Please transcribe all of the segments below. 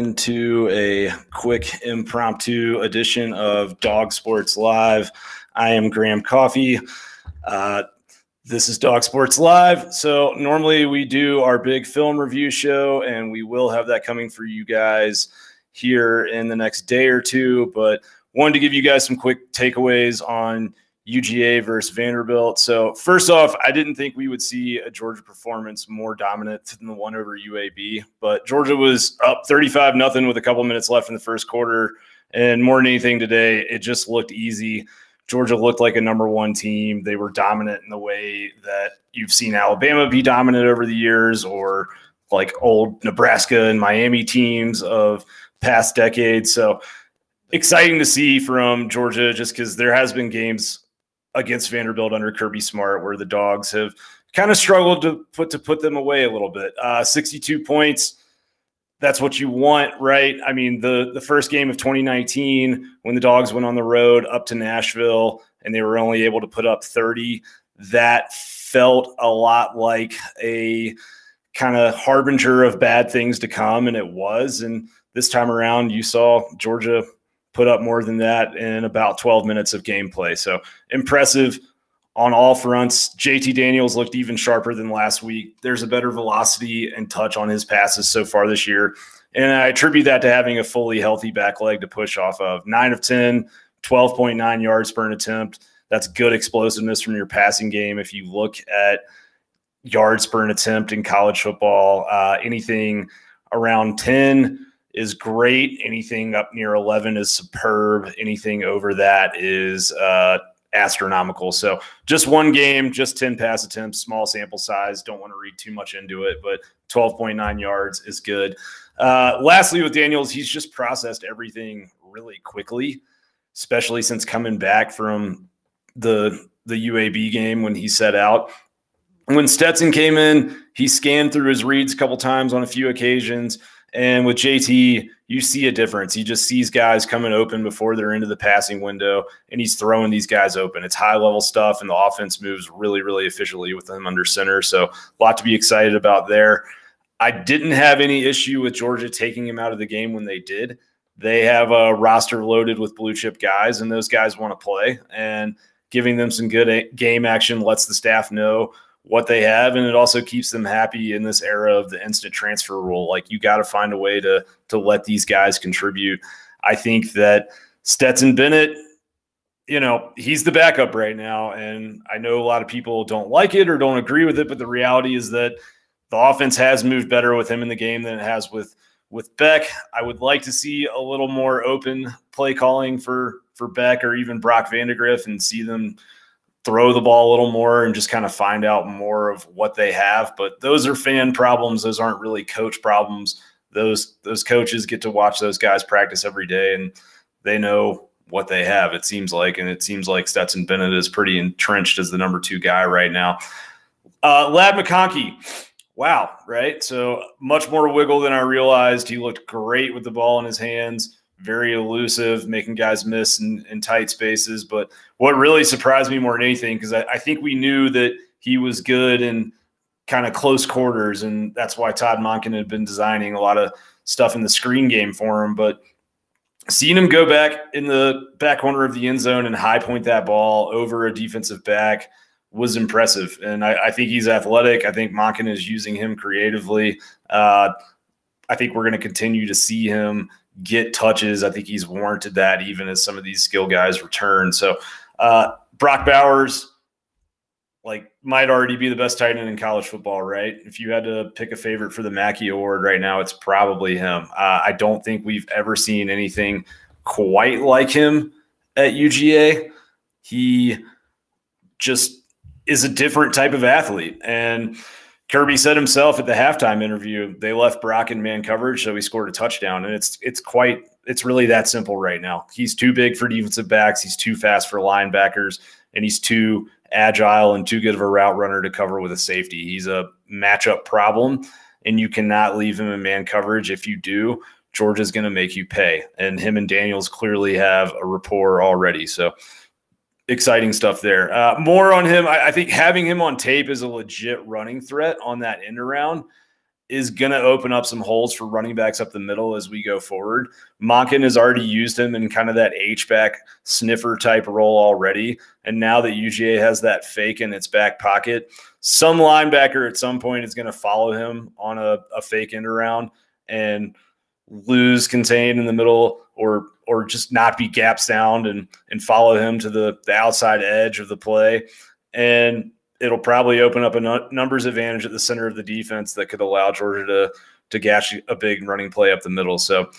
welcome to a quick impromptu edition of Dawg Sports Live. I am Graham Coffee. Uh, this is Dawg Sports Live. So, normally we do our big film review show, and we will have that coming for you guys here in the next day or two. But wanted to give you guys some quick takeaways on UGA versus Vanderbilt. So, first off, I didn't think we would see a Georgia performance more dominant than the one over UAB, but Georgia was up 35 nothing with a couple minutes left in the first quarter. And more than anything today, it just looked easy. Georgia looked like a number one team. They were dominant in the way that you've seen Alabama be dominant over the years, or like old Nebraska and Miami teams of past decades. So, exciting to see from Georgia just because there has been games against Vanderbilt under Kirby Smart, where the dogs have kind of struggled to put to put them away a little bit. Uh, 62 points. That's what you want, right? I mean, the the first game of 2019, when the dogs went on the road up to Nashville and they were only able to put up 30, that felt a lot like a kind of harbinger of bad things to come, and it was. And this time around, you saw Georgia put up more than that in about 12 minutes of gameplay. So impressive on all fronts. JT Daniels looked even sharper than last week. There's a better velocity and touch on his passes so far this year. And I attribute that to having a fully healthy back leg to push off of. Nine of 10, 12.9 yards per attempt. That's good explosiveness from your passing game. If you look at yards per attempt in college football, uh, anything around 10 is great. Anything up near 11 is superb. Anything over that is uh, astronomical. So just one game, just 10 pass attempts, small sample size. Don't want to read too much into it, but 12.9 yards is good. Uh, lastly, with Daniels, he's just processed everything really quickly, especially since coming back from the the UAB game when he set out. When Stetson came in, he scanned through his reads a couple times on a few occasions and with JT, you see a difference. He just sees guys coming open before they're into the passing window, and he's throwing these guys open. It's high level stuff, and the offense moves really, really efficiently with him under center. So, a lot to be excited about there. I didn't have any issue with Georgia taking him out of the game when they did. They have a roster loaded with blue chip guys, and those guys want to play. And giving them some good game action lets the staff know what they have and it also keeps them happy in this era of the instant transfer rule. Like you got to find a way to to let these guys contribute. I think that stetson bennett you know he's the backup right now and i know a lot of people don't like it or don't agree with it but the reality is that the offense has moved better with him in the game than it has with with beck. I would like to see a little more open play calling for for beck or even brock vandagriff and see them throw the ball a little more and just kind of find out more of what they have. But those are fan problems. Those aren't really coach problems. Those those coaches get to watch those guys practice every day and they know what they have, it seems like. And it seems like Stetson Bennett is pretty entrenched as the number two guy right now. Uh, Ladd McConkey. Wow, right? So much more wiggle than I realized. He looked great with the ball in his hands very elusive, making guys miss in, in tight spaces. But what really surprised me more than anything, because I, I, think we knew that he was good in kind of close quarters, and that's why Todd Monken had been designing a lot of stuff in the screen game for him. But seeing him go back in the back corner of the end zone and high point that ball over a defensive back was impressive. And I, I think he's athletic. I think Monken is using him creatively. Uh, I think we're going to continue to see him get touches. I think he's warranted that even as some of these skill guys return. So uh, Brock Bowers, like, might already be the best tight end in college football, right? If you had to pick a favorite for the Mackey Award right now, it's probably him. Uh, I don't think we've ever seen anything quite like him at UGA. He just is a different type of athlete. And Kirby said himself at the halftime interview, they left Brock in man coverage, so he scored a touchdown. And it's it's quite it's really that simple right now. He's too big for defensive backs, he's too fast for linebackers, and he's too agile and too good of a route runner to cover with a safety. He's a matchup problem, and you cannot leave him in man coverage. If you do, Georgia's going to make you pay. And him and Daniels clearly have a rapport already. So exciting stuff there. Uh, more on him. I, I, think having him on tape is a legit running threat on that end around. is going to open up some holes for running backs up the middle as we go forward. Monken has already used him in kind of that H back sniffer type role already. And now that UGA has that fake in its back pocket, some linebacker at some point is going to follow him on a, a fake end around and lose contain in the middle or or just not be gaps down and and follow him to the, the outside edge of the play. And it'll probably open up a numbers advantage at the center of the defense that could allow Georgia to to gash a big running play up the middle. So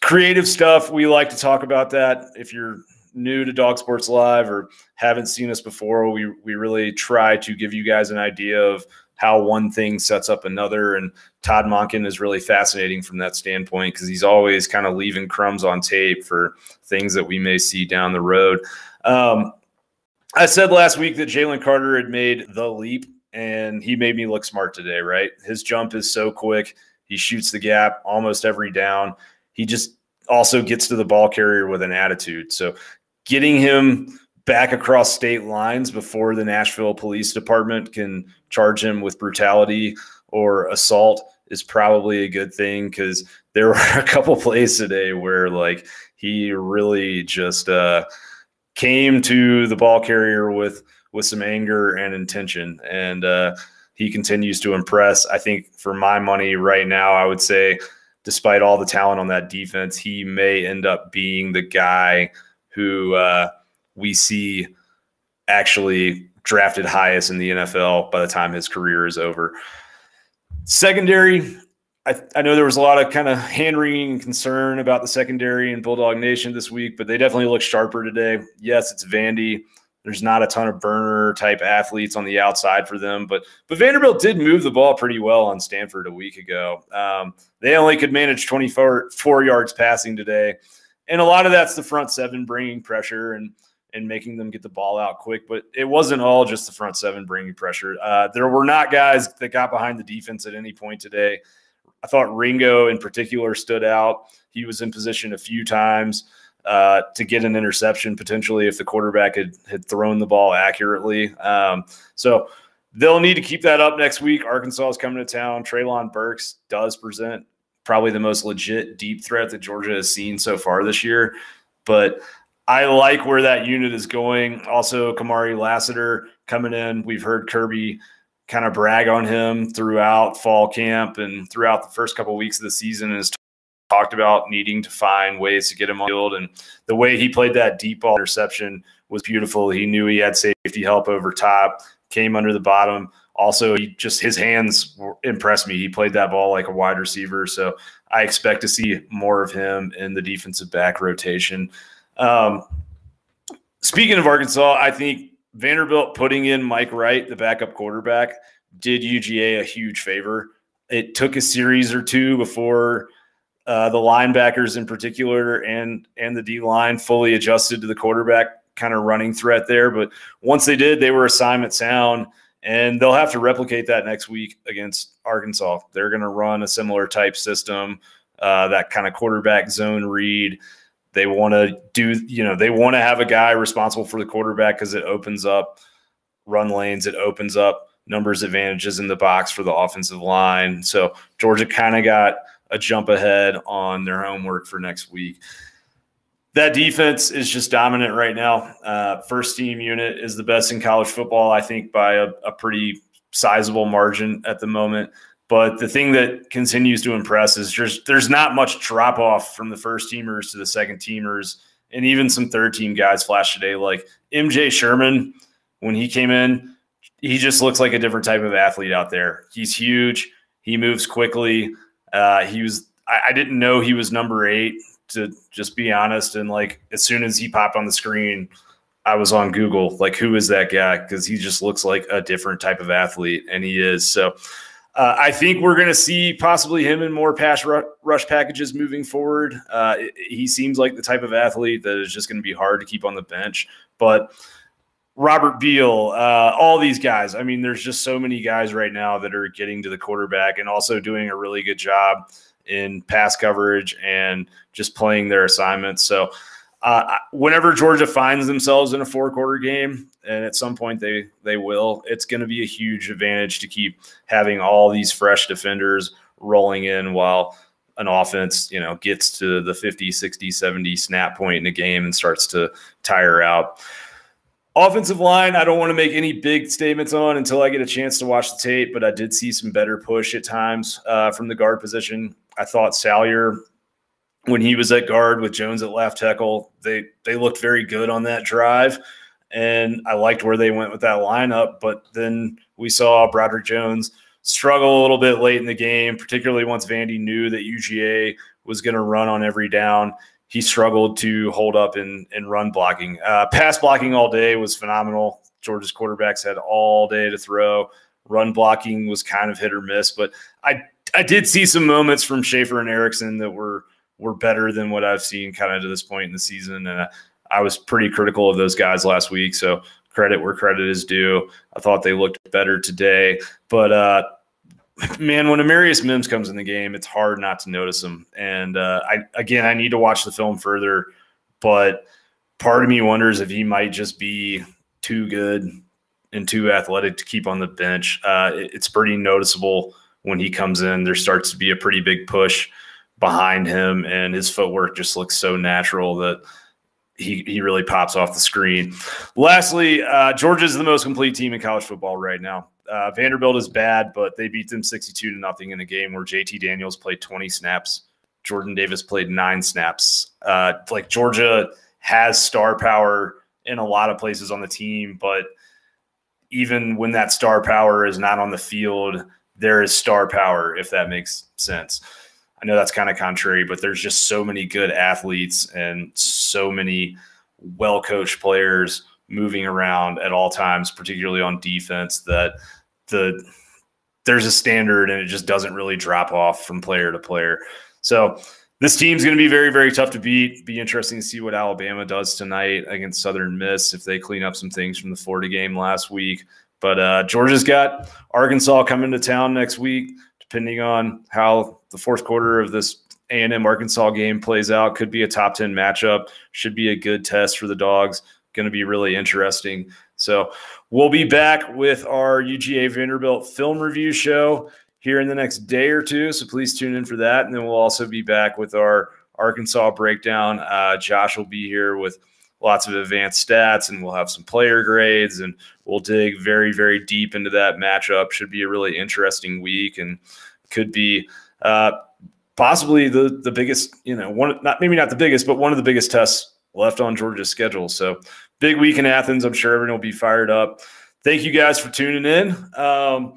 creative stuff. We like to talk about that. If you're new to Dawg Sports Live or haven't seen us before, we we really try to give you guys an idea of how one thing sets up another. And Todd Monken is really fascinating from that standpoint because he's always kind of leaving crumbs on tape for things that we may see down the road. Um, I said last week that Jalen Carter had made the leap, and he made me look smart today, right? His jump is so quick. He shoots the gap almost every down. He just also gets to the ball carrier with an attitude. So getting him back across state lines before the Nashville Police Department can charge him with brutality or assault is probably a good thing because there were a couple plays today where like he really just uh came to the ball carrier with with some anger and intention, and uh, he continues to impress. I think for my money right now, I would say, despite all the talent on that defense, he may end up being the guy who uh, we see actually drafted highest in the NFL by the time his career is over. Secondary, I, I, know there was a lot of kind of hand wringing concern about the secondary and Bulldog Nation this week, but they definitely look sharper today. Yes, it's Vandy. There's not a ton of burner type athletes on the outside for them, but but Vanderbilt did move the ball pretty well on Stanford a week ago. Um, they only could manage 24 four yards passing today, and a lot of that's the front seven bringing pressure and and making them get the ball out quick. But it wasn't all just the front seven bringing pressure. Uh, there were not guys that got behind the defense at any point today. I thought Ringo in particular stood out. He was in position a few times uh, to get an interception potentially if the quarterback had, had thrown the ball accurately. Um, so they'll need to keep that up next week. Arkansas is coming to town. Treylon Burks does present probably the most legit deep threat that Georgia has seen so far this year. But I like where that unit is going. Also, Kamari Lassiter coming in. We've heard Kirby kind of brag on him throughout fall camp and throughout the first couple of weeks of the season and has talked about needing to find ways to get him on the field. And the way he played that deep ball interception was beautiful. He knew he had safety help over top, came under the bottom. Also, he just his hands impressed me. He played that ball like a wide receiver. So I expect to see more of him in the defensive back rotation. Um, speaking of Arkansas, I think Vanderbilt putting in Mike Wright, the backup quarterback, did UGA a huge favor. It took a series or two before uh, the linebackers, in particular, and and the D line fully adjusted to the quarterback kind of running threat there. But once they did, they were assignment sound, and they'll have to replicate that next week against Arkansas. They're going to run a similar type system, uh, that kind of quarterback zone read. They want to do, you know, they want to have a guy responsible for the quarterback because it opens up run lanes, it opens up numbers advantages in the box for the offensive line. So Georgia kind of got a jump ahead on their homework for next week. That defense is just dominant right now. Uh, first team unit is the best in college football, I think, by a, a pretty sizable margin at the moment. But the thing that continues to impress is just there's not much drop off from the first teamers to the second teamers, and even some third team guys flash today. Like MJ Sherman, when he came in, he just looks like a different type of athlete out there. He's huge. He moves quickly. Uh, he was. I, I didn't know he was number eight. To just be honest, and like as soon as he popped on the screen, I was on Google. Like, who is that guy? Because he just looks like a different type of athlete, and he is. So uh, I think we're going to see possibly him in more pass rush packages moving forward. Uh, he seems like the type of athlete that is just going to be hard to keep on the bench. But Robert Beal, uh, all these guys. I mean, there's just so many guys right now that are getting to the quarterback and also doing a really good job in pass coverage and just playing their assignments. So uh, whenever Georgia finds themselves in a four quarter game, and at some point they they will, it's going to be a huge advantage to keep having all these fresh defenders rolling in while an offense, you know, gets to the 50, 60, 70 snap point in a game and starts to tire out. Offensive line, I don't want to make any big statements on until I get a chance to watch the tape, but I did see some better push at times uh, from the guard position. I thought Salyer when he was at guard with Jones at left tackle, they they looked very good on that drive, and I liked where they went with that lineup. But then we saw Broderick Jones struggle a little bit late in the game, particularly once Vandy knew that UGA was going to run on every down. He struggled to hold up in in run blocking. Uh, pass blocking all day was phenomenal. Georgia's quarterbacks had all day to throw. Run blocking was kind of hit or miss, but I I did see some moments from Shaffer and Ericson that were were better than what I've seen kind of to this point in the season. And I, I was pretty critical of those guys last week. So credit where credit is due. I thought they looked better today. But uh, man, when Amarius Mims comes in the game, it's hard not to notice him. And uh, I again, I need to watch the film further, but part of me wonders if he might just be too good and too athletic to keep on the bench. Uh, it, it's pretty noticeable when he comes in. There starts to be a pretty big push behind him, and his footwork just looks so natural that he he really pops off the screen. Lastly, uh, Georgia's the most complete team in college football right now. Uh, Vanderbilt is bad, but they beat them 62 to nothing in a game where JT Daniels played 20 snaps. Jordan Davis played nine snaps. Uh, like Georgia has star power in a lot of places on the team, but even when that star power is not on the field, there is star power, if that makes sense. I know that's kind of contrary, but there's just so many good athletes and so many well coached players moving around at all times, particularly on defense, that the there's a standard and it just doesn't really drop off from player to player. So this team's going to be very, very tough to beat. Be interesting to see what Alabama does tonight against Southern Miss if they clean up some things from the Florida game last week. But uh, Georgia's got Arkansas coming to town next week depending on how the fourth quarter of this A&M Arkansas game plays out, could be a top 10 matchup, should be a good test for the dogs. Going to be really interesting. So we'll be back with our UGA Vanderbilt film review show here in the next day or two. So please tune in for that. And then we'll also be back with our Arkansas breakdown. Uh, Josh will be here with lots of advanced stats and we'll have some player grades and we'll dig very, very deep into that matchup. Should be a really interesting week and could be uh, possibly the the biggest, you know, one not maybe not the biggest, but one of the biggest tests left on Georgia's schedule. So big week in Athens. I'm sure everyone will be fired up. Thank you guys for tuning in. Um,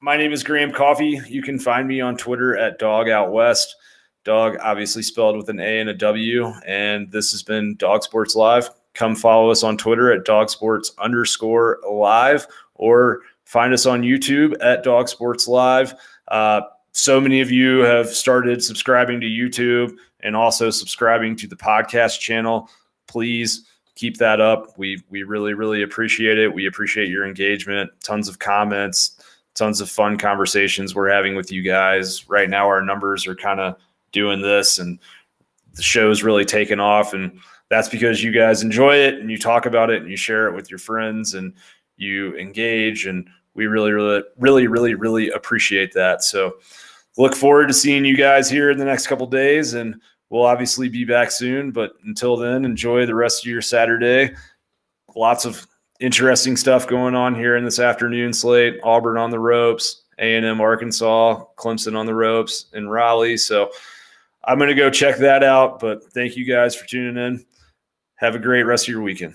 my name is Graham Coffee. You can find me on Twitter at Dawg Out West. Dawg, obviously spelled with an A and a W. And this has been Dawg Sports Live. Come follow us on Twitter at Dawg Sports underscore live or find us on YouTube at Dog Sports Live. Uh, so many of you have started subscribing to YouTube and also subscribing to the podcast channel. Please keep that up. We we really really appreciate it. We appreciate your engagement. Tons of comments, tons of fun conversations we're having with you guys. Right now our numbers are kind of doing this and the show's really taken off. And that's because you guys enjoy it and you talk about it and you share it with your friends and you engage. And we really really really really really appreciate that. So look forward to seeing you guys here in the next couple days and we'll obviously be back soon. But until then enjoy the rest of your saturday. Lots of interesting stuff going on here in this afternoon slate. Auburn on the ropes a&m arkansas clemson on the ropes in raleigh. So I'm going to go check that out. But thank you guys for tuning in. Have a great rest of your weekend.